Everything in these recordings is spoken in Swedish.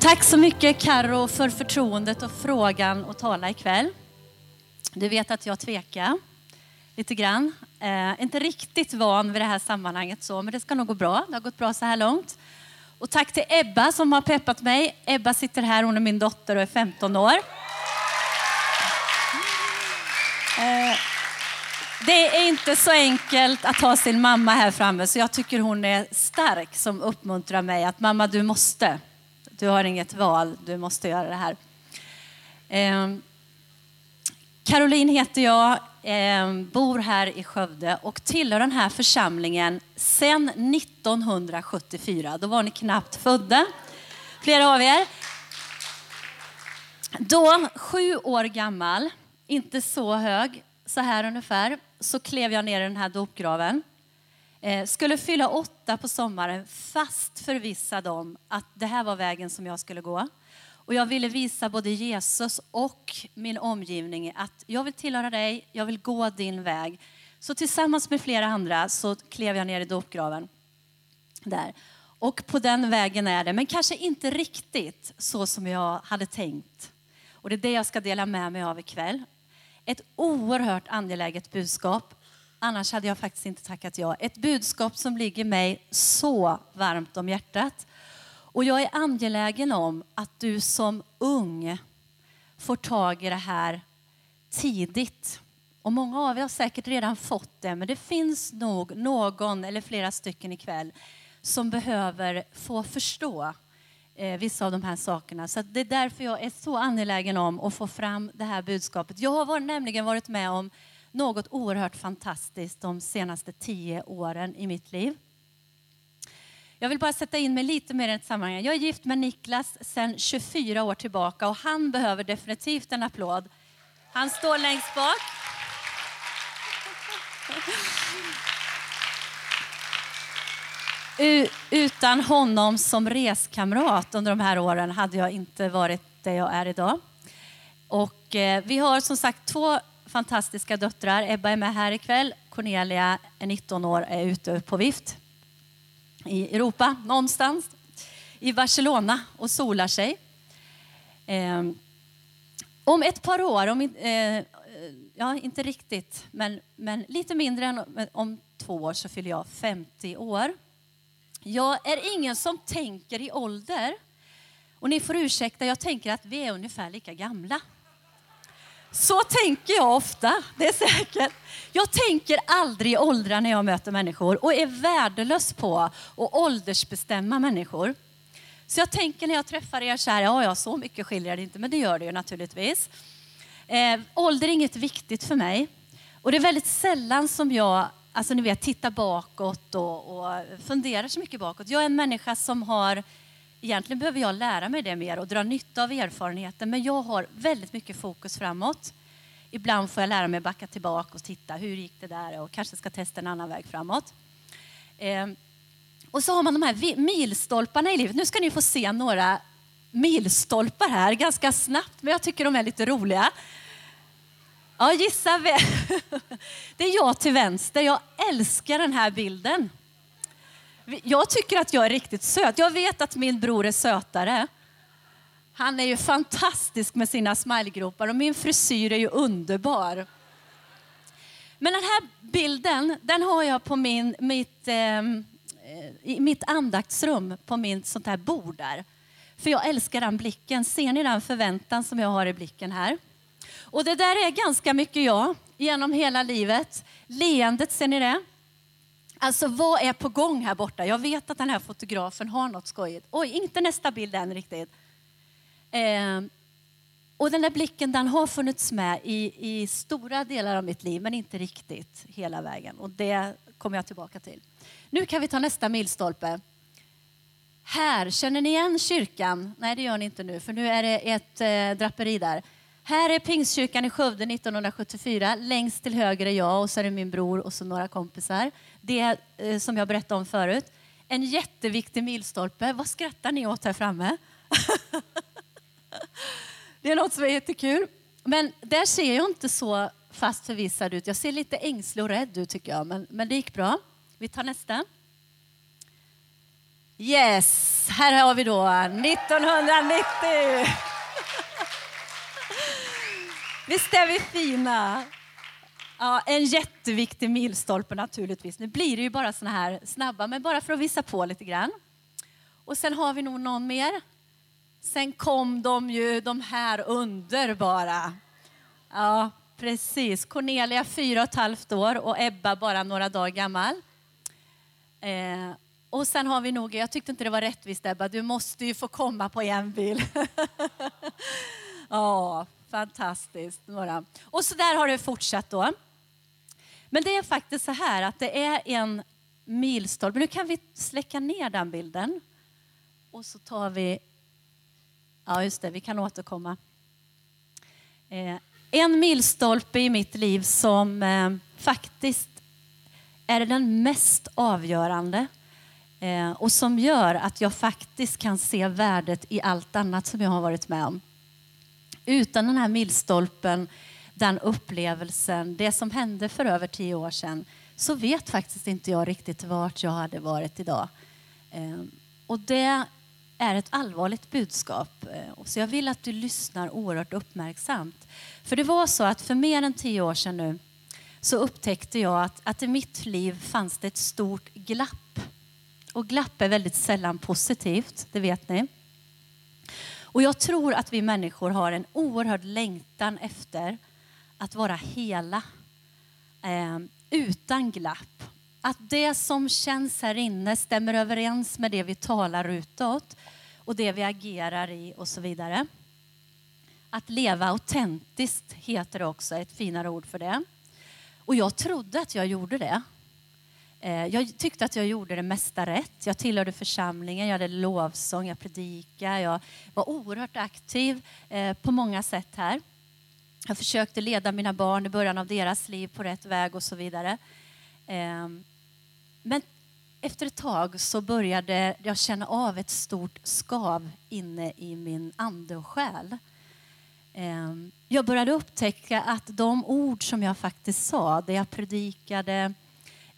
Tack så mycket Karo för förtroendet och frågan att tala ikväll. Du vet att jag tvekar lite grann. Eh, inte riktigt van vid det här sammanhanget så, men det ska nog gå bra. Det har gått bra så här långt. Och tack till Ebba som har peppat mig. Ebba sitter här, hon är min dotter och är 15 år. Eh, det är inte så enkelt att ha sin mamma här framme, så jag tycker hon är stark som uppmuntrar mig att mamma, du måste. Du har inget val, du måste göra det här. Eh, Caroline heter jag, eh, bor här i Skövde och tillhör den här församlingen sedan 1974. Då var ni knappt födda, flera av er. Då, sju år gammal, inte så hög, så här ungefär, så klev jag ner i den här dopgraven. Eh, skulle fylla åtta på sommaren fast förvissad om att det här var vägen som jag skulle gå. Och jag ville visa både Jesus och min omgivning att jag vill tillhöra dig, jag vill gå din väg. Så tillsammans med flera andra så klev jag ner i dopgraven. Där. Och på den vägen är det, men kanske inte riktigt så som jag hade tänkt. Och det är det jag ska dela med mig av ikväll. Ett oerhört angeläget budskap Annars hade jag faktiskt inte tackat ja. Ett budskap som ligger mig så varmt om hjärtat. Och jag är angelägen om att du som ung får tag i det här tidigt. Och många av er har säkert redan fått det, men det finns nog någon eller flera stycken ikväll som behöver få förstå eh, vissa av de här sakerna. Så det är därför jag är så angelägen om att få fram det här budskapet. Jag har nämligen varit med om något oerhört fantastiskt de senaste tio åren i mitt liv. Jag vill bara sätta in mig lite mer i ett sammanhang. Jag är gift med Niklas sedan 24 år tillbaka och han behöver definitivt en applåd. Han står längst bak. Utan honom som reskamrat under de här åren hade jag inte varit där jag är idag. Och eh, vi har som sagt två fantastiska döttrar. Ebba är med här ikväll. Cornelia är 19 år är ute på vift i Europa någonstans. I Barcelona och solar sig. Eh, om ett par år, om, eh, ja inte riktigt, men, men lite mindre än om två år så fyller jag 50 år. Jag är ingen som tänker i ålder. Och ni får ursäkta, jag tänker att vi är ungefär lika gamla. Så tänker jag ofta, det är säkert. Jag tänker aldrig i åldrar när jag möter människor och är värdelös på att åldersbestämma människor. Så jag tänker när jag träffar er så här, ja, ja, så mycket skiljer det inte, men det gör det ju naturligtvis. Eh, ålder är inget viktigt för mig. Och det är väldigt sällan som jag, alltså ni vet, tittar bakåt och, och funderar så mycket bakåt. Jag är en människa som har egentligen behöver jag lära mig det mer och dra nytta av erfarenheten, men jag har väldigt mycket fokus framåt. Ibland får jag lära mig att backa tillbaka och titta, hur gick det där? Och kanske ska testa en annan väg framåt. Eh, och så har man de här milstolparna i livet. Nu ska ni få se några milstolpar här ganska snabbt, men jag tycker de är lite roliga. Ja, gissa vem? Det är jag till vänster. Jag älskar den här bilden. Jag tycker att jag är riktigt söt. Jag vet att min bror är sötare. Han är ju fantastisk med sina smilegropar och min frisyr är ju underbar. Men den här bilden, den har jag på min, mitt, eh, i mitt andaktsrum, på mitt sånt här bord där. För jag älskar den blicken. Ser ni den förväntan som jag har i blicken här? Och det där är ganska mycket jag genom hela livet. Leendet, ser ni det? Alltså vad är på gång här borta? Jag vet att den här fotografen har något skojigt. Oj, inte nästa bild än riktigt. Eh, och den där blicken den har funnits med i, i stora delar av mitt liv men inte riktigt hela vägen. Och det kommer jag tillbaka till. Nu kan vi ta nästa milstolpe. Här, känner ni igen kyrkan? Nej, det gör ni inte nu, för nu är det ett eh, draperi där. Här är Pingstkyrkan i Skövde 1974. Längst till höger är jag och så är det min bror och så några kompisar. Det eh, som jag berättade om förut. En jätteviktig milstolpe. Vad skrattar ni åt här framme? det är något som är jättekul. Men där ser jag inte så fast förvissad ut. Jag ser lite ängslig och rädd ut tycker jag, men, men det gick bra. Vi tar nästa. Yes, här har vi då 1990. Visst är vi fina? Ja, en jätteviktig milstolpe naturligtvis. Nu blir det ju bara såna här snabba, men bara för att visa på lite grann. Och sen har vi nog någon mer. Sen kom de ju, de här underbara. Ja, precis. Cornelia fyra och ett halvt år och Ebba bara några dagar gammal. Eh, och sen har vi nog, jag tyckte inte det var rättvist Ebba, du måste ju få komma på en bil. ja, fantastiskt. Några. Och så där har det fortsatt då. Men det är faktiskt så här att det är en milstolpe. Nu kan vi släcka ner den bilden. Och så tar vi, ja just det, vi kan återkomma. Eh, en milstolpe i mitt liv som eh, faktiskt är den mest avgörande eh, och som gör att jag faktiskt kan se värdet i allt annat som jag har varit med om. Utan den här milstolpen, den upplevelsen, det som hände för över tio år sedan så vet faktiskt inte jag riktigt vart jag hade varit idag. Ehm, och det är ett allvarligt budskap. Eh, så jag vill att du lyssnar oerhört uppmärksamt. För det var så att för mer än tio år sedan nu så upptäckte jag att, att i mitt liv fanns det ett stort glapp. Och glapp är väldigt sällan positivt, det vet ni. Och jag tror att vi människor har en oerhörd längtan efter att vara hela, eh, utan glapp. Att det som känns här inne stämmer överens med det vi talar utåt och det vi agerar i och så vidare. Att leva autentiskt heter det också, ett finare ord för det. Och jag trodde att jag gjorde det. Eh, jag tyckte att jag gjorde det mesta rätt. Jag tillhörde församlingen, jag hade lovsång, jag predikade. Jag var oerhört aktiv eh, på många sätt här. Jag försökte leda mina barn i början av deras liv på rätt väg och så vidare. Ehm, men efter ett tag så började jag känna av ett stort skav inne i min ande och själ. Ehm, jag började upptäcka att de ord som jag faktiskt sa, det jag predikade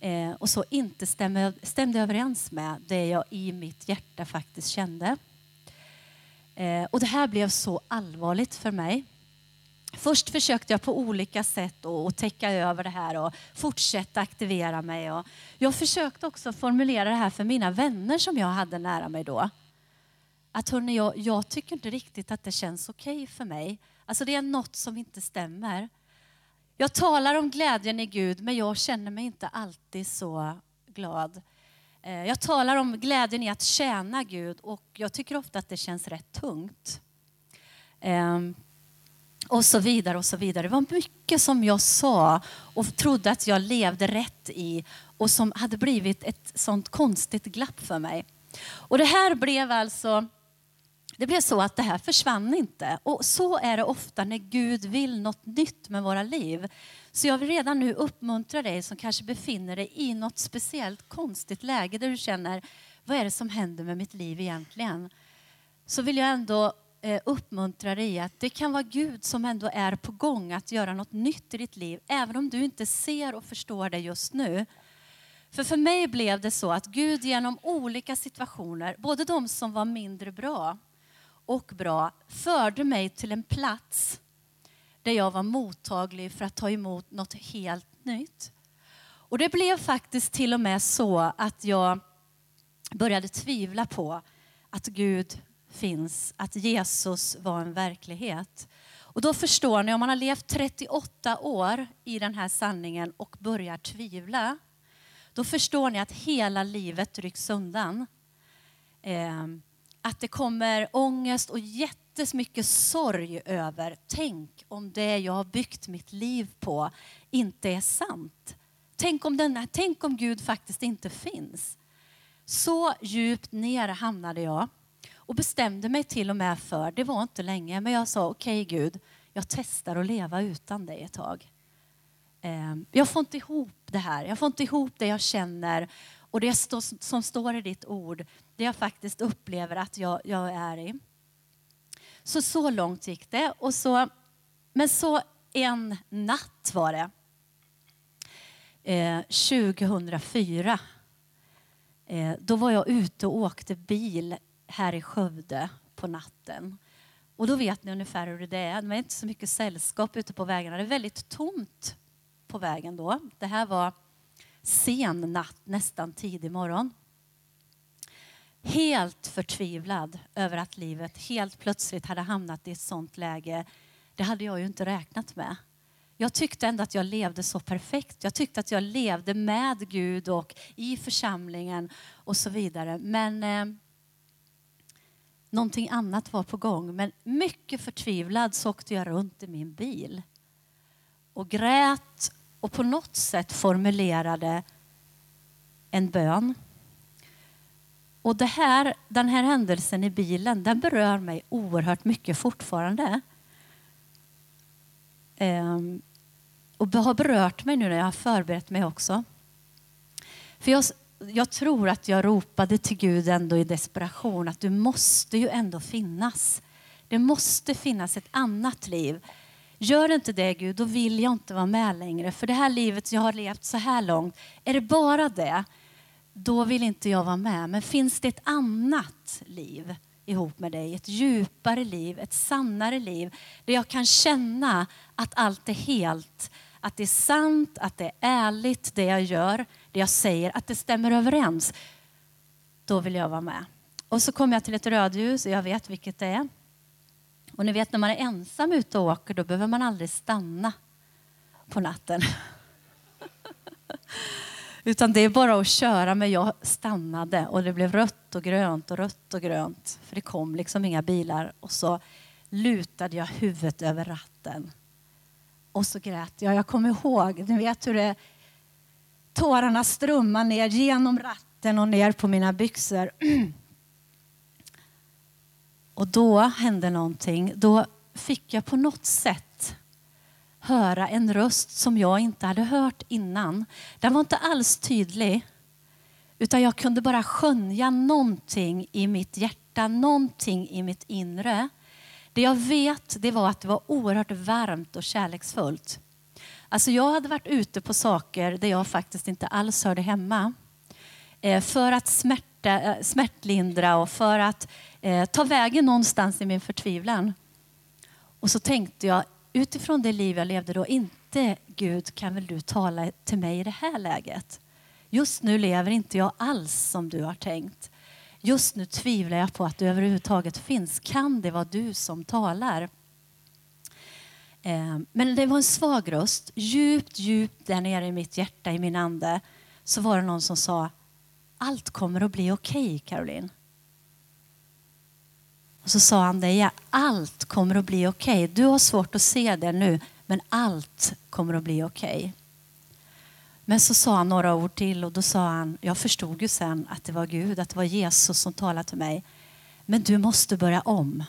eh, och så inte stämde, stämde överens med det jag i mitt hjärta faktiskt kände. Eh, och det här blev så allvarligt för mig. Först försökte jag på olika sätt att täcka över det här och fortsätta aktivera mig. Och jag försökte också formulera det här för mina vänner som jag hade nära mig då. Att hörni, jag, jag tycker inte riktigt att det känns okej okay för mig. Alltså det är något som inte stämmer. Jag talar om glädjen i Gud, men jag känner mig inte alltid så glad. Eh, jag talar om glädjen i att tjäna Gud och jag tycker ofta att det känns rätt tungt. Ehm, och så vidare och så vidare. Det var mycket som jag sa och trodde att jag levde rätt i och som hade blivit ett sånt konstigt glapp för mig. Och det här blev alltså det blev så att det här försvann inte. Och så är det ofta när Gud vill något nytt med våra liv. Så jag vill redan nu uppmuntra dig som kanske befinner dig i något speciellt konstigt läge där du känner, vad är det som händer med mitt liv egentligen? Så vill jag ändå Eh, uppmuntrar uppmuntra dig att det kan vara Gud som ändå är på gång att göra något nytt i ditt liv, även om du inte ser och förstår det just nu. För för mig blev det så att Gud genom olika situationer, både de som var mindre bra och bra, förde mig till en plats där jag var mottaglig för att ta emot något helt nytt. Och det blev faktiskt till och med så att jag började tvivla på att Gud finns, att Jesus var en verklighet. Och då förstår ni, om man har levt 38 år i den här sanningen och börjar tvivla, då förstår ni att hela livet rycks undan. Eh, att det kommer ångest och jättemycket sorg över, tänk om det jag har byggt mitt liv på inte är sant. Tänk om, denna, tänk om Gud faktiskt inte finns. Så djupt ner hamnade jag och bestämde mig till och med för, det var inte länge, men jag sa okej okay, Gud, jag testar att leva utan dig ett tag. Ehm, jag får inte ihop det här, jag får inte ihop det jag känner och det som står i ditt ord, det jag faktiskt upplever att jag, jag är i. Så så långt gick det. Och så, men så en natt var det, eh, 2004. Eh, då var jag ute och åkte bil här i Skövde på natten. Och då vet ni ungefär hur det är. Det var inte så mycket sällskap ute på vägarna. Det är väldigt tomt på vägen då. Det här var sen natt, nästan tidig morgon. Helt förtvivlad över att livet helt plötsligt hade hamnat i ett sånt läge. Det hade jag ju inte räknat med. Jag tyckte ändå att jag levde så perfekt. Jag tyckte att jag levde med Gud och i församlingen och så vidare. Men eh, någonting annat var på gång. Men mycket förtvivlad så åkte jag runt i min bil och grät och på något sätt formulerade en bön. Och det här, den här händelsen i bilen den berör mig oerhört mycket fortfarande. Ehm, och har berört mig nu när jag har förberett mig också. För jag, jag tror att jag ropade till Gud ändå i desperation att du måste ju ändå finnas. Det måste finnas ett annat liv. Gör inte det Gud, då vill jag inte vara med längre. För det här livet jag har levt så här långt, är det bara det, då vill inte jag vara med. Men finns det ett annat liv ihop med dig, ett djupare liv, ett sannare liv, där jag kan känna att allt är helt, att det är sant, att det är ärligt det jag gör, det jag säger, att det stämmer överens. Då vill jag vara med. Och så kommer jag till ett rödljus och jag vet vilket det är. Och ni vet när man är ensam ute och åker då behöver man aldrig stanna på natten. Utan det är bara att köra. Men jag stannade och det blev rött och grönt och rött och grönt. För det kom liksom inga bilar. Och så lutade jag huvudet över ratten. Och så grät jag. Jag kommer ihåg, ni vet hur det tårarna strömmar ner genom ratten och ner på mina byxor. Och då hände någonting. Då fick jag på något sätt höra en röst som jag inte hade hört innan. Den var inte alls tydlig. Utan jag kunde bara skönja någonting i mitt hjärta, någonting i mitt inre. Det jag vet det var att det var oerhört varmt och kärleksfullt. Alltså jag hade varit ute på saker där jag faktiskt inte alls hörde hemma. Eh, för att smärta, eh, smärtlindra och för att eh, ta vägen någonstans i min förtvivlan. Och så tänkte jag utifrån det liv jag levde då, inte Gud kan väl du tala till mig i det här läget? Just nu lever inte jag alls som du har tänkt. Just nu tvivlar jag på att du överhuvudtaget finns. Kan det vara du som talar? Eh, men det var en svag röst. Djupt, djupt där nere i mitt hjärta, i min ande, så var det någon som sa allt kommer att bli okej, okay, Caroline. Och så sa han det, ja, allt kommer att bli okej. Okay. Du har svårt att se det nu, men allt kommer att bli okej. Okay. Men så sa han några ord till och då sa han, jag förstod ju sen att det var Gud, att det var Jesus som talade till mig. Men du måste börja om.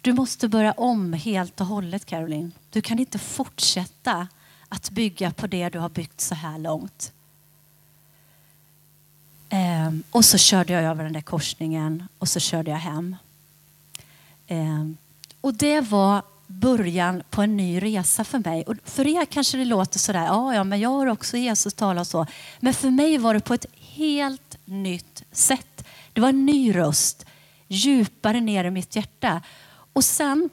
Du måste börja om helt och hållet Caroline. Du kan inte fortsätta att bygga på det du har byggt så här långt. Ehm, och så körde jag över den där korsningen och så körde jag hem. Ehm, och det var början på en ny resa för mig. Och för er kanske det låter sådär, ja, ja men jag har också Jesus talat så. Men för mig var det på ett helt nytt sätt. Det var en ny röst, djupare ner i mitt hjärta. Och sen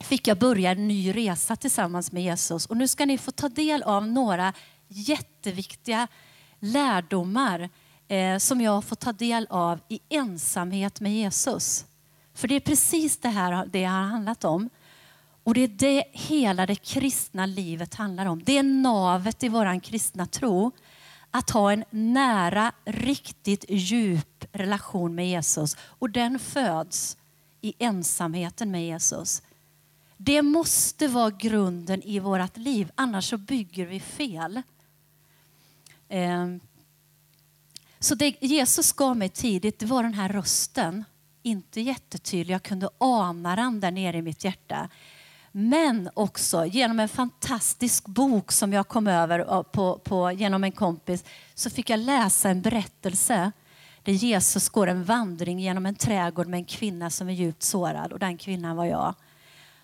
fick jag börja en ny resa tillsammans med Jesus. Och nu ska ni få ta del av några jätteviktiga lärdomar eh, som jag har fått ta del av i ensamhet med Jesus. För det är precis det här det har handlat om. Och det är det hela det kristna livet handlar om. Det är navet i vår kristna tro. Att ha en nära, riktigt djup relation med Jesus. Och den föds i ensamheten med Jesus. Det måste vara grunden i vårt liv, annars så bygger vi fel. Ehm, så det Jesus gav mig tidigt, det var den här rösten. Inte jättetydlig, jag kunde ana den där nere i mitt hjärta. Men också genom en fantastisk bok som jag kom över eh, på, på, genom en kompis så fick jag läsa en berättelse där Jesus går en vandring genom en trädgård med en kvinna som är djupt sårad och den kvinnan var jag.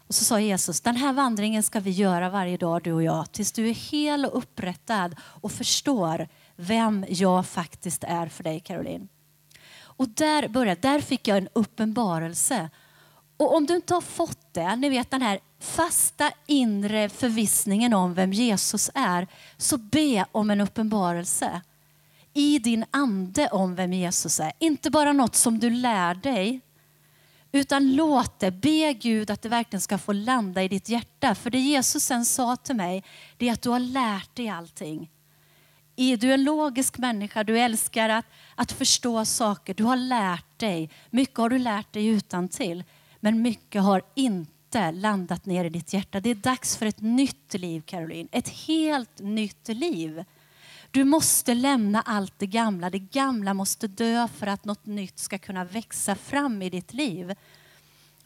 Och så sa Jesus, den här vandringen ska vi göra varje dag du och jag tills du är hel och upprättad och förstår vem jag faktiskt är för dig Caroline. Och där började, där fick jag en uppenbarelse. Och om du inte har fått det, ni vet den här fasta inre förvissningen om vem Jesus är, så be om en uppenbarelse i din ande om vem Jesus är. Inte bara något som du lär dig, utan låt det, be Gud att det verkligen ska få landa i ditt hjärta. För det Jesus sen sa till mig, det är att du har lärt dig allting. Du är en logisk människa, du älskar att, att förstå saker, du har lärt dig. Mycket har du lärt dig utan till, men mycket har inte landat ner i ditt hjärta. Det är dags för ett nytt liv, Caroline. Ett helt nytt liv. Du måste lämna allt det gamla. Det gamla måste dö för att något nytt ska kunna växa fram i ditt liv.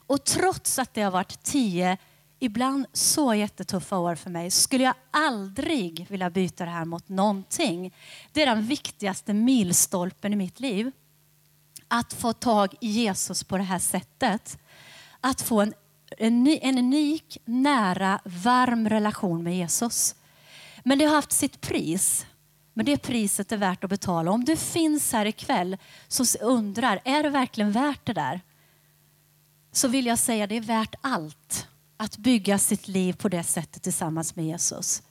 Och trots att det har varit tio, ibland så jättetuffa år för mig, skulle jag aldrig vilja byta det här mot någonting. Det är den viktigaste milstolpen i mitt liv. Att få tag i Jesus på det här sättet. Att få en, en, en unik, nära, varm relation med Jesus. Men det har haft sitt pris. Men det priset är värt att betala. Om du finns här ikväll som undrar, är det verkligen värt det där? Så vill jag säga, det är värt allt att bygga sitt liv på det sättet tillsammans med Jesus.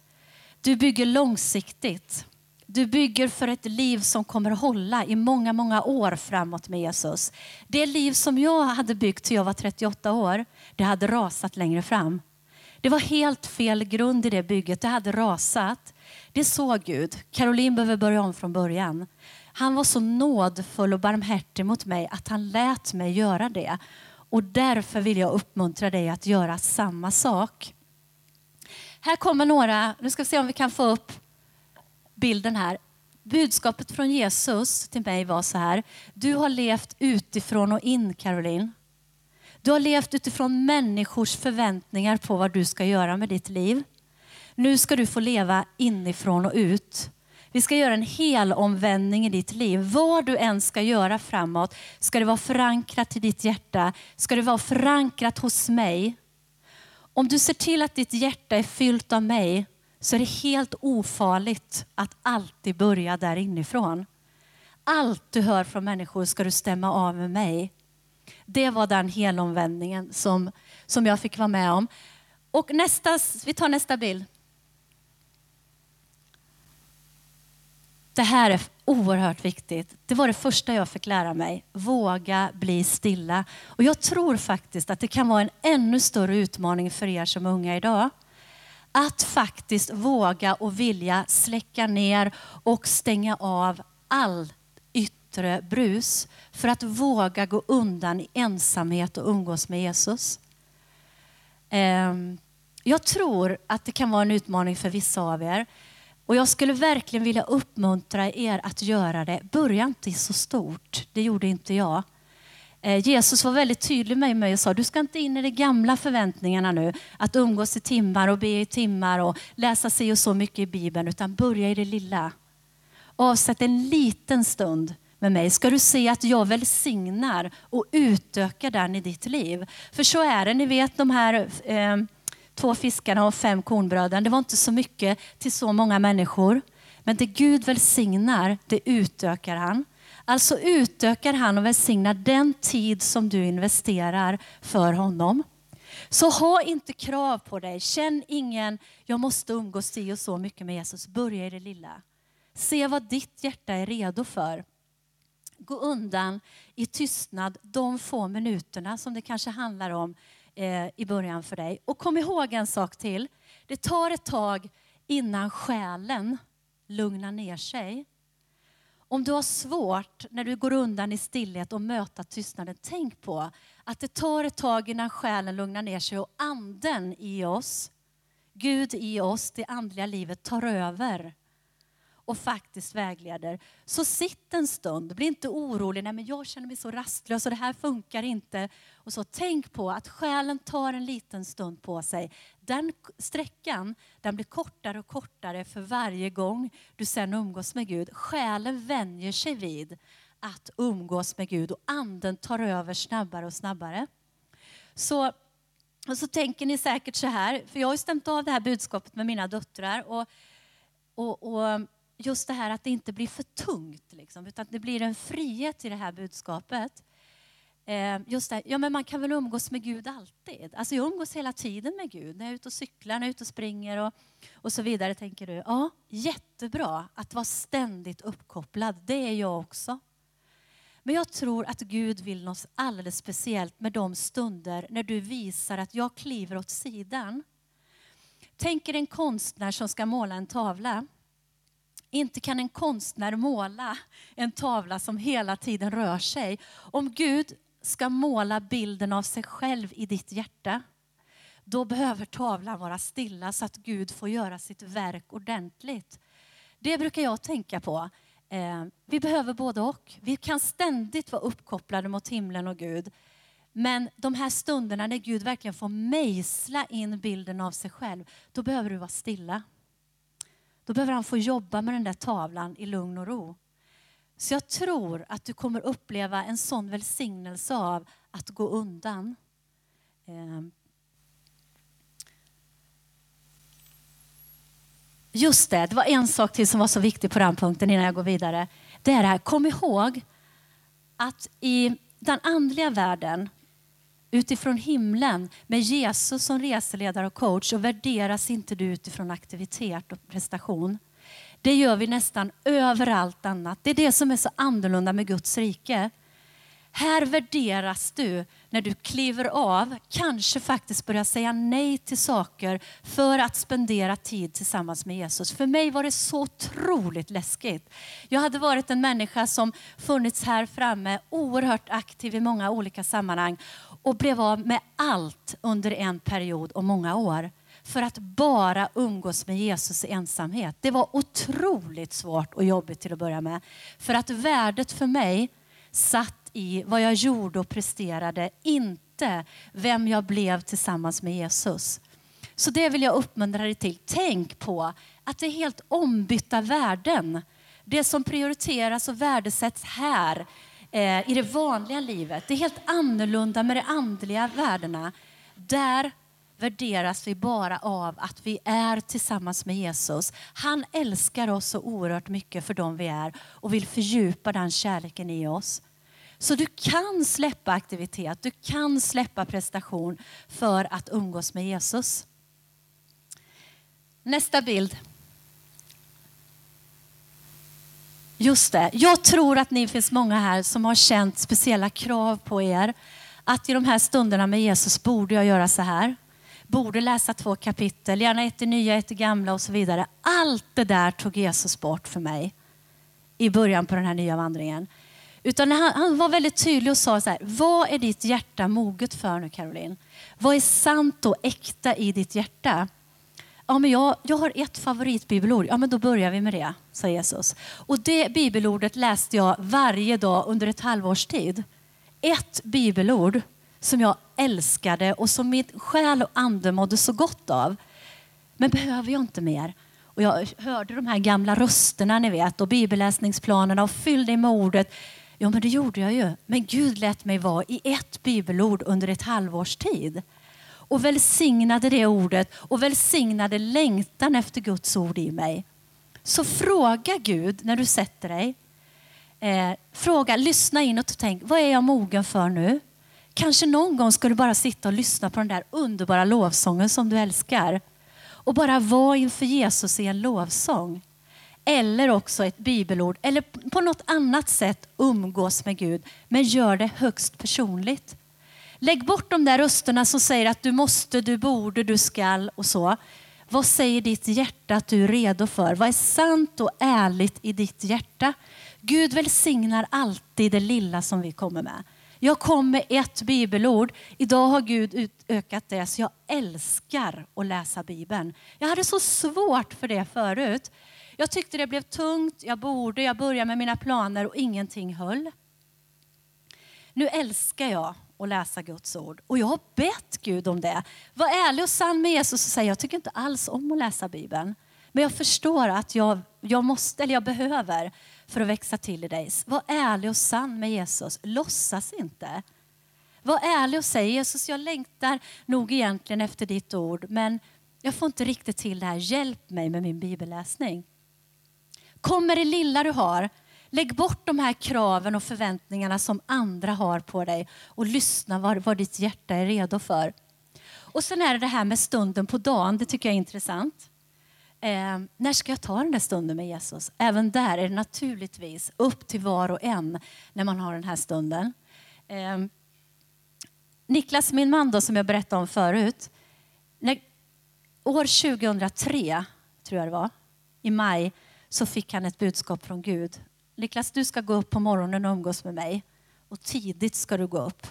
Du bygger långsiktigt. Du bygger för ett liv som kommer att hålla i många, många år framåt med Jesus. Det liv som jag hade byggt till jag var 38 år, det hade rasat längre fram. Det var helt fel grund i det bygget. Det hade rasat. Det såg Gud. Caroline behöver börja om från början. Han var så nådfull och barmhärtig mot mig att han lät mig göra det. Och därför vill jag uppmuntra dig att göra samma sak. Här kommer några, nu ska vi se om vi kan få upp bilden här. Budskapet från Jesus till mig var så här. Du har levt utifrån och in Caroline. Du har levt utifrån människors förväntningar på vad du ska göra med ditt liv. Nu ska du få leva inifrån och ut. Vi ska göra en hel omvändning i ditt liv. Vad du än ska göra framåt ska det vara förankrat i ditt hjärta. Ska det vara förankrat hos mig. Om du ser till att ditt hjärta är fyllt av mig så är det helt ofarligt att alltid börja där inifrån. Allt du hör från människor ska du stämma av med mig. Det var den helomvändningen som, som jag fick vara med om. Och nästa, vi tar nästa bild. Det här är oerhört viktigt. Det var det första jag fick lära mig. Våga bli stilla. Och jag tror faktiskt att det kan vara en ännu större utmaning för er som unga idag. Att faktiskt våga och vilja släcka ner och stänga av all yttre brus för att våga gå undan i ensamhet och umgås med Jesus. Ehm, jag tror att det kan vara en utmaning för vissa av er. Och jag skulle verkligen vilja uppmuntra er att göra det. Börja inte så stort. Det gjorde inte jag. Eh, Jesus var väldigt tydlig med mig och sa, du ska inte in i de gamla förväntningarna nu, att umgås i timmar och be i timmar och läsa sig och så mycket i Bibeln, utan börja i det lilla. Avsätt en liten stund med mig ska du se att jag välsignar och utökar den i ditt liv. För så är det, ni vet de här eh, två fiskarna och fem kornbröden. Det var inte så mycket till så många människor. Men det Gud välsignar, det utökar han. Alltså utökar han och välsignar den tid som du investerar för honom. Så ha inte krav på dig. Känn ingen, jag måste umgås si och så mycket med Jesus. Börja i det lilla. Se vad ditt hjärta är redo för. Gå undan i tystnad de få minuterna som det kanske handlar om eh, i början för dig. Och kom ihåg en sak till. Det tar ett tag innan själen lugnar ner sig. Om du har svårt när du går undan i stillhet och möta tystnaden, tänk på att det tar ett tag innan själen lugnar ner sig och anden i oss, Gud i oss, det andliga livet tar över och faktiskt vägleder. Så sitt en stund, bli inte orolig. Nej, men jag känner mig så rastlös och det här funkar inte. Och så Tänk på att själen tar en liten stund på sig. Den sträckan den blir kortare och kortare för varje gång du sen umgås med Gud. Själen vänjer sig vid att umgås med Gud och anden tar över snabbare och snabbare. Så, och så tänker ni säkert så här, för jag har stämt av det här budskapet med mina döttrar. Och, och, och just det här att det inte blir för tungt, liksom, utan att det blir en frihet i det här budskapet. Eh, just det, ja men man kan väl umgås med Gud alltid? Alltså jag umgås hela tiden med Gud, när jag är ute och cyklar, när jag är ute och springer och, och så vidare. Tänker du, ja jättebra att vara ständigt uppkopplad, det är jag också. Men jag tror att Gud vill något alldeles speciellt med de stunder när du visar att jag kliver åt sidan. Tänk er en konstnär som ska måla en tavla. Inte kan en konstnär måla en tavla som hela tiden rör sig. Om Gud ska måla bilden av sig själv i ditt hjärta, då behöver tavlan vara stilla så att Gud får göra sitt verk ordentligt. Det brukar jag tänka på. Eh, vi behöver både och. Vi kan ständigt vara uppkopplade mot himlen och Gud. Men de här stunderna när Gud verkligen får mejsla in bilden av sig själv, då behöver du vara stilla. Då behöver han få jobba med den där tavlan i lugn och ro. Så jag tror att du kommer uppleva en sån välsignelse av att gå undan. Ehm. Just det, det var en sak till som var så viktig på den punkten innan jag går vidare. Det är det här, kom ihåg att i den andliga världen utifrån himlen med Jesus som reseledare och coach och värderas inte du utifrån aktivitet och prestation. Det gör vi nästan överallt annat. Det är det som är så annorlunda med Guds rike. Här värderas du när du kliver av, kanske faktiskt börjar säga nej till saker för att spendera tid tillsammans med Jesus. För mig var det så otroligt läskigt. Jag hade varit en människa som funnits här framme, oerhört aktiv i många olika sammanhang och blev av med allt under en period och många år för att bara umgås med Jesus i ensamhet. Det var otroligt svårt och jobbigt till att börja med. För att värdet för mig satt i vad jag gjorde och presterade, inte vem jag blev tillsammans med Jesus. Så det vill jag uppmuntra dig till. Tänk på att det är helt ombytta värden. Det som prioriteras och värdesätts här eh, i det vanliga livet, det är helt annorlunda med de andliga värdena. Där värderas vi bara av att vi är tillsammans med Jesus. Han älskar oss så oerhört mycket för dem vi är och vill fördjupa den kärleken i oss. Så du kan släppa aktivitet, du kan släppa prestation för att umgås med Jesus. Nästa bild. Just det. Jag tror att ni finns många här som har känt speciella krav på er. Att i de här stunderna med Jesus borde jag göra så här. Borde läsa två kapitel, gärna ett i nya, ett i gamla och så vidare. Allt det där tog Jesus bort för mig i början på den här nya vandringen. Utan han, han, var väldigt tydlig och sa så här, vad är ditt hjärta moget för nu Caroline? Vad är sant och äkta i ditt hjärta? Ja, men jag, jag har ett favoritbibelord. Ja, men då börjar vi med det, sa Jesus. Och det bibelordet läste jag varje dag under ett halvårs tid. Ett bibelord som jag älskade och som min själ och ande mådde så gott av. Men behöver jag inte mer? Och jag hörde de här gamla rösterna ni vet och bibelläsningsplanerna och fyllde i med ordet. Ja, men det gjorde jag ju. Men Gud lät mig vara i ett bibelord under ett halvårs tid och välsignade det ordet och välsignade längtan efter Guds ord i mig. Så fråga Gud när du sätter dig. Eh, fråga, lyssna inåt och tänk, vad är jag mogen för nu? Kanske någon gång ska du bara sitta och lyssna på den där underbara lovsången som du älskar. Och bara vara inför Jesus i en lovsång. Eller också ett bibelord, eller på något annat sätt umgås med Gud. Men gör det högst personligt. Lägg bort de där rösterna som säger att du måste, du borde, du skall och så. Vad säger ditt hjärta att du är redo för? Vad är sant och ärligt i ditt hjärta? Gud välsignar alltid det lilla som vi kommer med. Jag kom med ett bibelord. Idag har Gud utökat det, så jag älskar att läsa Bibeln. Jag hade så svårt för det förut. Jag tyckte det blev tungt, jag borde, jag började med mina planer och ingenting höll. Nu älskar jag och läsa Guds ord och jag har bett Gud om det. Var ärlig och sann med Jesus och säg jag tycker inte alls om att läsa Bibeln. Men jag förstår att jag, jag måste, eller jag behöver för att växa till i dig. Var ärlig och sann med Jesus. Låtsas inte. Var ärlig och säg Jesus, jag längtar nog egentligen efter ditt ord, men jag får inte riktigt till det här. Hjälp mig med min bibelläsning. Kom med det lilla du har. Lägg bort de här kraven och förväntningarna som andra har på dig och lyssna vad, vad ditt hjärta är redo för. Och sen är det det här med stunden på dagen. Det tycker jag är intressant. Eh, när ska jag ta den där stunden med Jesus? Även där är det naturligtvis upp till var och en när man har den här stunden. Eh, Niklas, min man då, som jag berättade om förut. När, år 2003, tror jag det var, i maj, så fick han ett budskap från Gud. Niklas, du ska gå upp på morgonen och umgås med mig. Och tidigt ska du gå upp.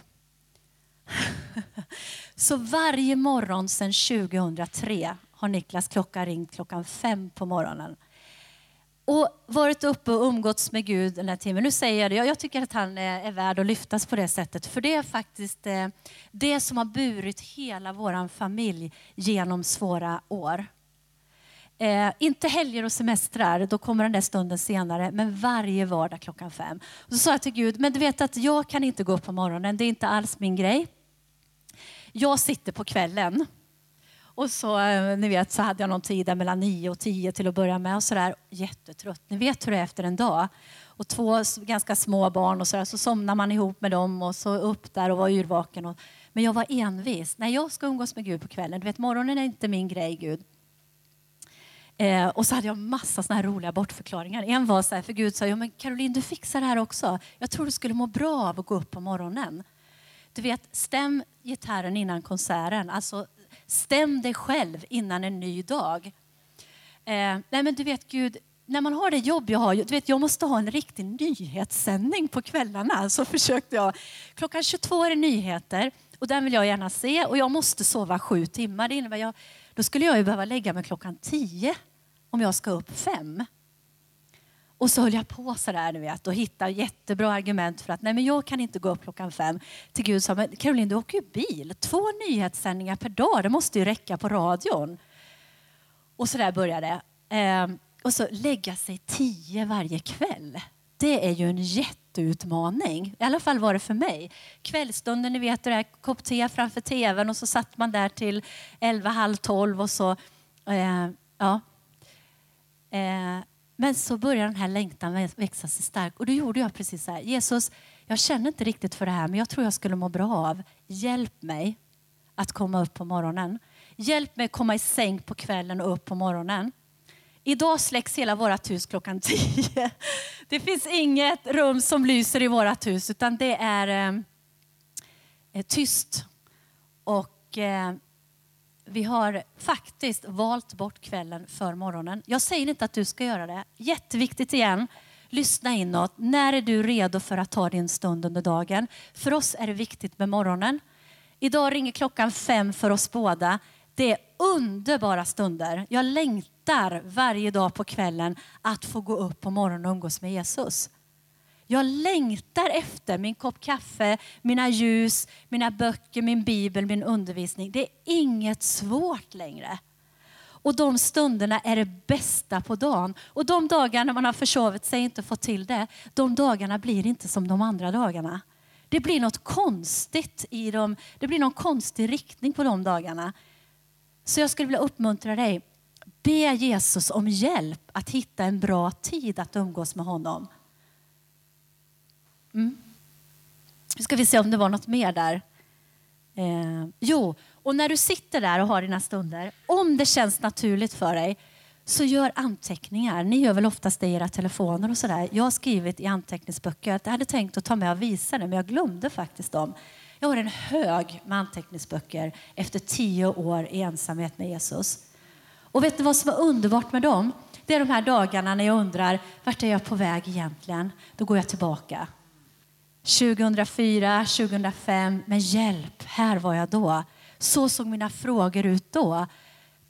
så varje morgon sedan 2003 har Niklas klocka ringt klockan fem på morgonen. Och varit uppe och umgåtts med Gud den här timmen. Nu säger jag det, jag tycker att han är, är värd att lyftas på det sättet. För det är faktiskt eh, det som har burit hela vår familj genom svåra år. Eh, inte helger och semestrar, då kommer den där stunden senare, men varje vardag klockan fem. Och så sa jag till Gud, men du vet att jag kan inte gå upp på morgonen, det är inte alls min grej. Jag sitter på kvällen och så, eh, ni vet, så hade jag någon tid där mellan nio och tio till att börja med. Och så där, jättetrött. Ni vet hur det är efter en dag. Och två ganska små barn och så där, så somnar man ihop med dem och så upp där och var yrvaken. Och, men jag var envis. Nej, jag ska umgås med Gud på kvällen. Du vet, morgonen är inte min grej, Gud. Eh, och så hade jag massa såna här roliga bortförklaringar. En var så här, för Gud sa, ja, men Caroline du fixar det här också. Jag tror du skulle må bra av att gå upp på morgonen. Du vet, stäm gitarren innan konserten. Alltså Stäm dig själv innan en ny dag. Eh, nej men du vet Gud, när man har det jobb jag har, du vet jag måste ha en riktig nyhetssändning på kvällarna. Så försökte jag. Klockan 22 är det nyheter och den vill jag gärna se och jag måste sova sju timmar. Det innebär jag, då skulle jag ju behöva lägga mig klockan tio om jag ska upp fem. Och så höll jag på sådär, du vet, och hittade jättebra argument för att nej, men jag kan inte gå upp klockan fem. Till Gud sa, men Caroline du åker ju bil. Två nyhetssändningar per dag, det måste ju räcka på radion. Och så där började det. Och så lägga sig tio varje kväll. Det är ju en jätte jätteutmaning. I alla fall var det för mig. Kvällstunden, ni vet det där, kopp te framför tvn och så satt man där till elva, halv tolv och så, eh, ja. Eh, men så började den här längtan växa sig stark och då gjorde jag precis så här. Jesus, jag känner inte riktigt för det här men jag tror jag skulle må bra av. Hjälp mig att komma upp på morgonen. Hjälp mig att komma i säng på kvällen och upp på morgonen. Idag släcks hela vårt hus klockan tio. Det finns inget rum som lyser i vårt hus utan det är eh, eh, tyst. Och eh, vi har faktiskt valt bort kvällen för morgonen. Jag säger inte att du ska göra det. Jätteviktigt igen. Lyssna inåt. När är du redo för att ta din stund under dagen? För oss är det viktigt med morgonen. Idag ringer klockan fem för oss båda. Det är underbara stunder. Jag längtar varje dag på kvällen att få gå upp på morgonen och umgås med Jesus. Jag längtar efter min kopp kaffe, mina ljus, mina böcker, min bibel, min undervisning. Det är inget svårt längre. Och de stunderna är det bästa på dagen. Och de dagarna man har försovit sig och inte fått till det, de dagarna blir inte som de andra dagarna. Det blir något konstigt i dem. Det blir någon konstig riktning på de dagarna. Så jag skulle vilja uppmuntra dig. Be Jesus om hjälp att hitta en bra tid att umgås med honom. Mm. Nu ska vi se om det var något mer där. Eh, jo, och när du sitter där och har dina stunder, om det känns naturligt för dig, så gör anteckningar. Ni gör väl oftast det i era telefoner och sådär. Jag har skrivit i anteckningsböcker att jag hade tänkt att ta med och visa det, men jag glömde faktiskt dem. Jag har en hög med anteckningsböcker efter tio år i ensamhet med Jesus. Och vet ni vad som är underbart med dem? Det är de här dagarna när jag undrar, vart är jag på väg egentligen? Då går jag tillbaka 2004, 2005, men hjälp, här var jag då. Så såg mina frågor ut då.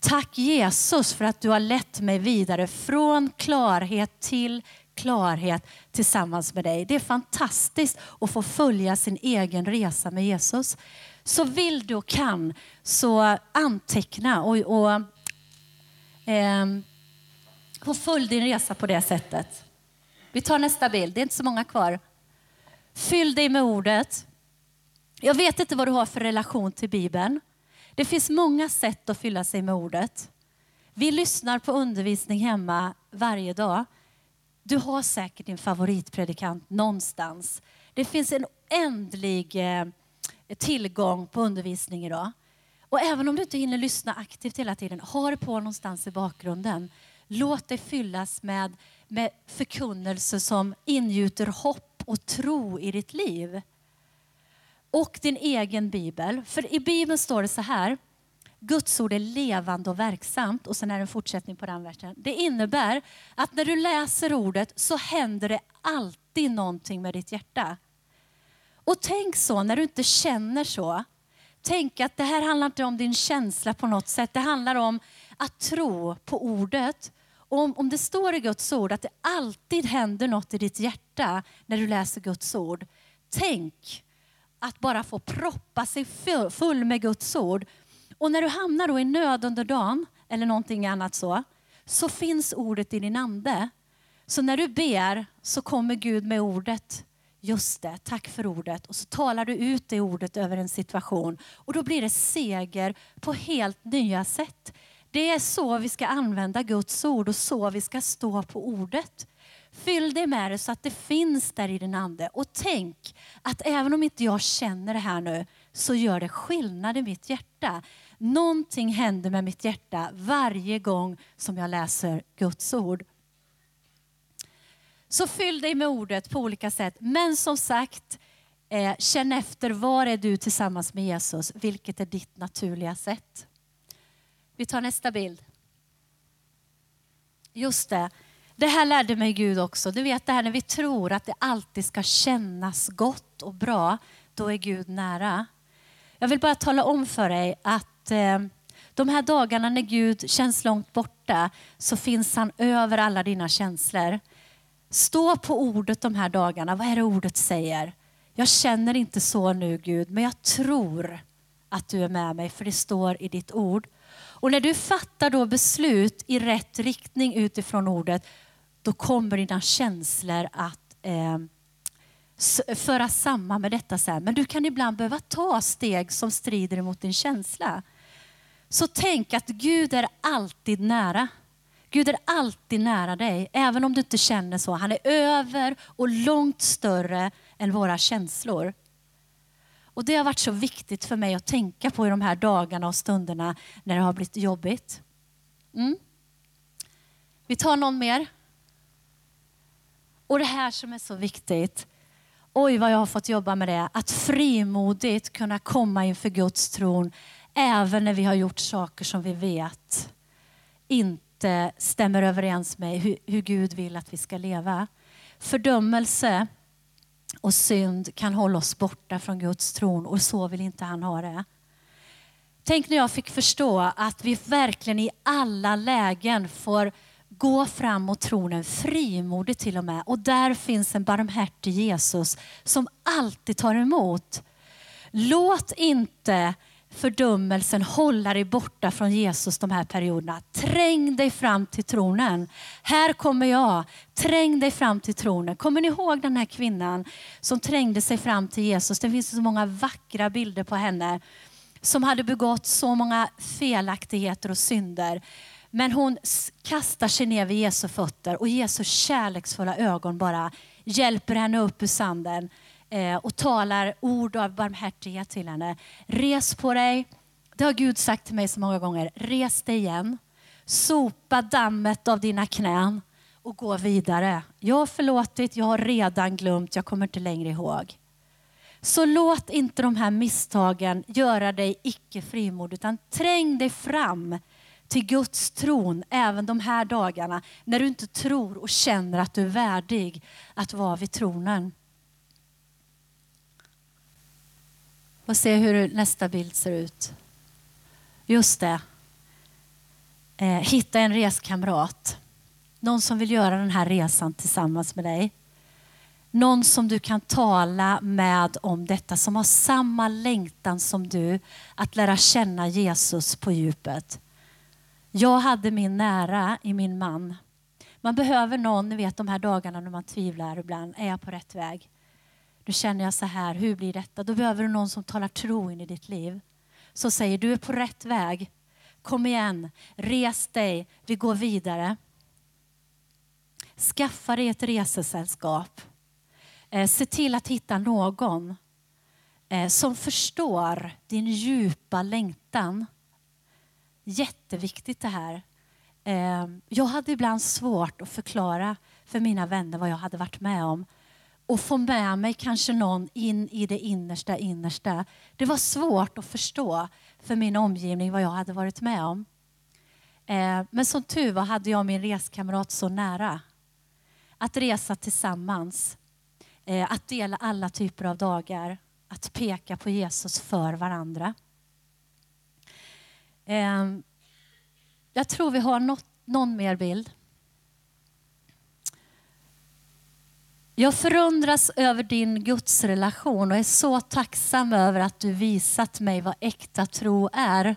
Tack Jesus för att du har lett mig vidare från klarhet till klarhet tillsammans med dig. Det är fantastiskt att få följa sin egen resa med Jesus. Så vill du och kan så anteckna och, och eh, och följ din resa på det sättet. Vi tar nästa bild, det är inte så många kvar. Fyll dig med ordet. Jag vet inte vad du har för relation till Bibeln. Det finns många sätt att fylla sig med ordet. Vi lyssnar på undervisning hemma varje dag. Du har säkert din favoritpredikant någonstans. Det finns en oändlig eh, tillgång på undervisning idag. Och även om du inte hinner lyssna aktivt hela tiden, ha det på någonstans i bakgrunden. Låt dig fyllas med, med förkunnelse som ingjuter hopp och tro i ditt liv. Och din egen bibel. För i bibeln står det så här. Guds ord är levande och verksamt. Och sen är det en fortsättning på den versen. Det innebär att när du läser ordet så händer det alltid någonting med ditt hjärta. Och tänk så när du inte känner så. Tänk att det här handlar inte om din känsla på något sätt. Det handlar om att tro på ordet. Och om, om det står i Guds ord att det alltid händer något i ditt hjärta när du läser Guds ord. Tänk att bara få proppa sig full med Guds ord. Och när du hamnar då i nöd under dagen eller någonting annat så, så finns ordet i din ande. Så när du ber så kommer Gud med ordet Just det, tack för ordet. Och så talar du ut det ordet över en situation. Och då blir det seger på helt nya sätt. Det är så vi ska använda Guds ord och så vi ska stå på ordet. Fyll dig med det så att det finns där i din ande. Och tänk att även om inte jag känner det här nu så gör det skillnad i mitt hjärta. Någonting händer med mitt hjärta varje gång som jag läser Guds ord. Så fyll dig med ordet på olika sätt. Men som sagt, eh, känn efter var är du tillsammans med Jesus? Vilket är ditt naturliga sätt? Vi tar nästa bild. Just det. Det här lärde mig Gud också. Du vet det här när vi tror att det alltid ska kännas gott och bra, då är Gud nära. Jag vill bara tala om för dig att eh, de här dagarna när Gud känns långt borta så finns han över alla dina känslor. Stå på ordet de här dagarna. Vad är det ordet säger? Jag känner inte så nu Gud, men jag tror att du är med mig, för det står i ditt ord. Och när du fattar då beslut i rätt riktning utifrån ordet, då kommer dina känslor att eh, föra samman med detta sen. Men du kan ibland behöva ta steg som strider mot din känsla. Så tänk att Gud är alltid nära. Gud är alltid nära dig, även om du inte känner så. Han är över och långt större än våra känslor. Och Det har varit så viktigt för mig att tänka på i de här dagarna och stunderna när det har blivit jobbigt. Mm. Vi tar någon mer. Och det här som är så viktigt. Oj, vad jag har fått jobba med det. Att frimodigt kunna komma inför Guds tron även när vi har gjort saker som vi vet inte stämmer överens med hur, hur Gud vill att vi ska leva. Fördömelse och synd kan hålla oss borta från Guds tron och så vill inte han ha det. Tänk när jag fick förstå att vi verkligen i alla lägen får gå fram mot tronen frimodigt till och med. Och där finns en barmhärtig Jesus som alltid tar emot. Låt inte fördömelsen hålla dig borta från Jesus de här perioderna. Träng dig fram till tronen. Här kommer jag. Träng dig fram till tronen. Kommer ni ihåg den här kvinnan som trängde sig fram till Jesus? Det finns så många vackra bilder på henne som hade begått så många felaktigheter och synder. Men hon kastar sig ner vid Jesu fötter och Jesu kärleksfulla ögon bara hjälper henne upp ur sanden eh, och talar ord av barmhärtighet till henne. Res på dig. Det har Gud sagt till mig så många gånger. Res dig igen. Sopa dammet av dina knän och gå vidare. Jag har förlåtit, jag har redan glömt, jag kommer inte längre ihåg. Så låt inte de här misstagen göra dig icke frimodig, utan träng dig fram till Guds tron även de här dagarna när du inte tror och känner att du är värdig att vara vid tronen. Och se hur nästa bild ser ut. Just det. Eh, hitta en reskamrat. Någon som vill göra den här resan tillsammans med dig. Någon som du kan tala med om detta, som har samma längtan som du att lära känna Jesus på djupet. Jag hade min nära i min man. Man behöver någon, ni vet de här dagarna när man tvivlar ibland. Är jag på rätt väg? Nu känner jag så här, hur blir detta? Då behöver du någon som talar tro in i ditt liv. Så säger du är på rätt väg. Kom igen, res dig, vi går vidare. Skaffa dig ett resesällskap. Eh, se till att hitta någon eh, som förstår din djupa längtan. Jätteviktigt det här. Eh, jag hade ibland svårt att förklara för mina vänner vad jag hade varit med om och få med mig kanske någon in i det innersta innersta. Det var svårt att förstå för min omgivning vad jag hade varit med om. Eh, men som tur var hade jag min reskamrat så nära. Att resa tillsammans eh, att dela alla typer av dagar, att peka på Jesus för varandra. Eh, jag tror vi har något, någon mer bild. Jag förundras över din gudsrelation och är så tacksam över att du visat mig vad äkta tro är.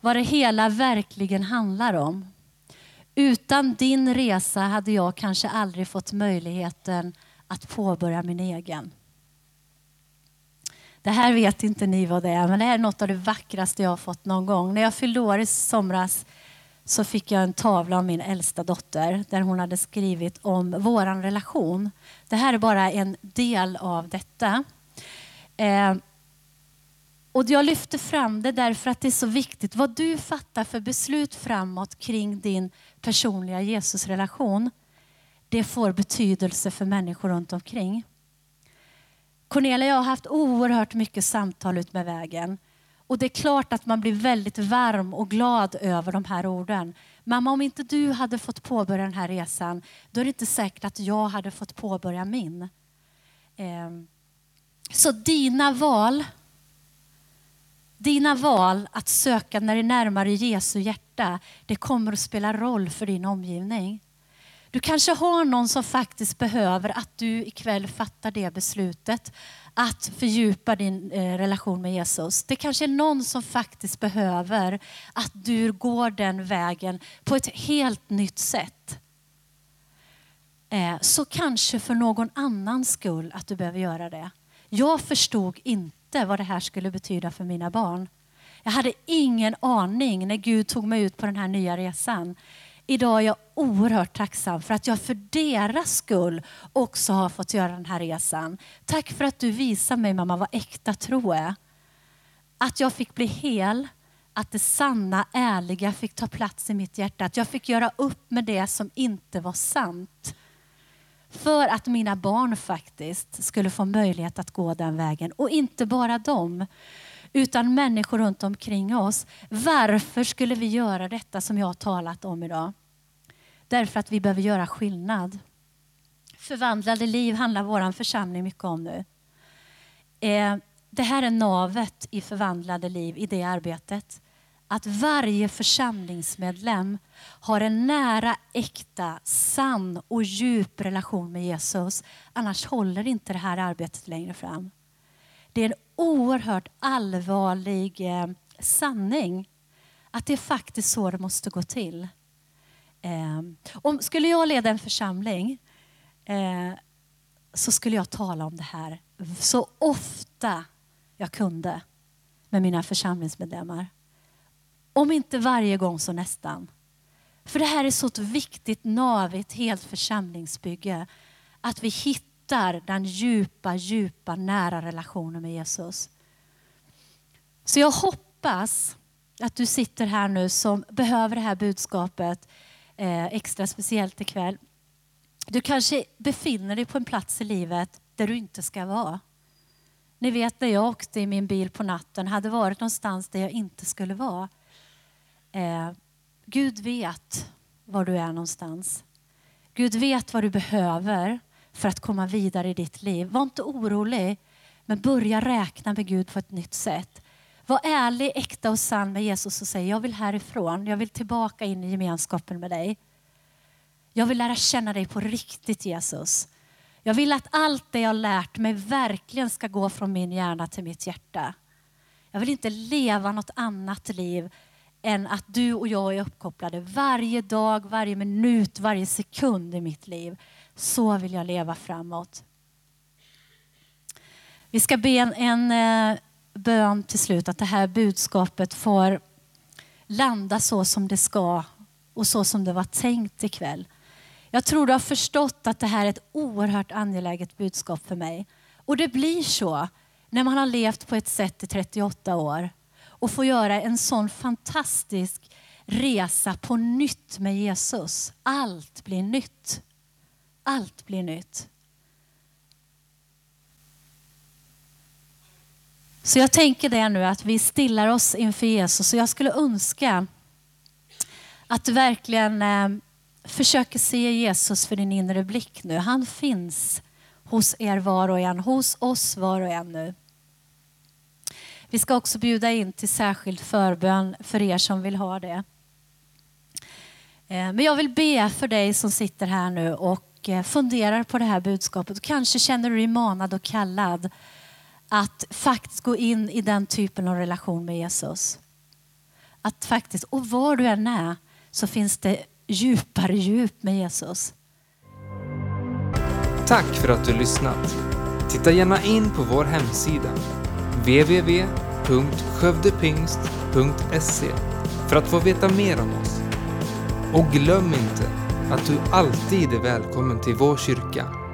Vad det hela verkligen handlar om. Utan din resa hade jag kanske aldrig fått möjligheten att påbörja min egen. Det här vet inte ni vad det är, men det är något av det vackraste jag har fått någon gång. När jag fyllde år i somras så fick jag en tavla av min äldsta dotter där hon hade skrivit om vår relation. Det här är bara en del av detta. Eh, och Jag lyfter fram det därför att det är så viktigt vad du fattar för beslut framåt kring din personliga Jesusrelation det får betydelse för människor runt omkring. Cornelia och jag har haft oerhört mycket samtal ut med vägen. Och det är klart att man blir väldigt varm och glad över de här orden. Mamma, om inte du hade fått påbörja den här resan, då är det inte säkert att jag hade fått påbörja min. Ehm, så dina val, dina val att söka när det är närmare Jesu hjärta, det kommer att spela roll för din omgivning. Du kanske har någon som faktiskt behöver att du ikväll fattar det beslutet att fördjupa din eh, relation med Jesus. Det kanske är någon som faktiskt behöver att du går den vägen på ett helt nytt sätt. Eh, så kanske för någon annans skull att du behöver göra det. Jag förstod inte vad det här skulle betyda för mina barn. Jag hade ingen aning när Gud tog mig ut på den här nya resan. Idag är jag oerhört tacksam för att jag för deras skull också har fått göra den här resan. Tack för att du visar mig mamma vad äkta tro är. Att jag fick bli hel, att det sanna, ärliga fick ta plats i mitt hjärta. Att jag fick göra upp med det som inte var sant. För att mina barn faktiskt skulle få möjlighet att gå den vägen. Och inte bara dem utan människor runt omkring oss. Varför skulle vi göra detta som jag har talat om idag? Därför att vi behöver göra skillnad. Förvandlade liv handlar vår församling mycket om nu. Eh, det här är navet i förvandlade liv, i det arbetet. Att varje församlingsmedlem har en nära, äkta, sann och djup relation med Jesus. Annars håller inte det här arbetet längre fram. Det är en oerhört allvarlig eh, sanning att det är faktiskt så det måste gå till. Eh, om, skulle jag leda en församling eh, så skulle jag tala om det här så ofta jag kunde med mina församlingsmedlemmar. Om inte varje gång så nästan. För det här är så ett viktigt nav i ett helt församlingsbygge. Att vi hittar hittar den djupa, djupa, nära relationen med Jesus. Så jag hoppas att du sitter här nu som behöver det här budskapet eh, extra speciellt ikväll. Du kanske befinner dig på en plats i livet där du inte ska vara. Ni vet när jag åkte i min bil på natten, hade varit någonstans där jag inte skulle vara. Eh, Gud vet var du är någonstans. Gud vet vad du behöver för att komma vidare i ditt liv. Var inte orolig, men börja räkna med Gud på ett nytt sätt. Var ärlig, äkta och sann med Jesus och säg jag vill härifrån. Jag vill tillbaka in i gemenskapen med dig. Jag vill lära känna dig på riktigt Jesus. Jag vill att allt det jag lärt mig verkligen ska gå från min hjärna till mitt hjärta. Jag vill inte leva något annat liv än att du och jag är uppkopplade varje dag, varje minut, varje sekund i mitt liv. Så vill jag leva framåt. Vi ska be en, en eh, bön till slut att det här budskapet får landa så som det ska och så som det var tänkt ikväll. Jag tror du har förstått att det här är ett oerhört angeläget budskap för mig. Och det blir så när man har levt på ett sätt i 38 år och får göra en sån fantastisk resa på nytt med Jesus. Allt blir nytt. Allt blir nytt. Så jag tänker det nu att vi stillar oss inför Jesus och jag skulle önska att du verkligen eh, försöker se Jesus för din inre blick nu. Han finns hos er var och en, hos oss var och en nu. Vi ska också bjuda in till särskild förbön för er som vill ha det. Eh, men jag vill be för dig som sitter här nu och och funderar på det här budskapet. Kanske känner du dig manad och kallad att faktiskt gå in i den typen av relation med Jesus. Att faktiskt, och var du än är så finns det djupare djup med Jesus. Tack för att du lyssnat. Titta gärna in på vår hemsida www.skövdepingst.se för att få veta mer om oss. Och glöm inte att du alltid är välkommen till vår kyrka.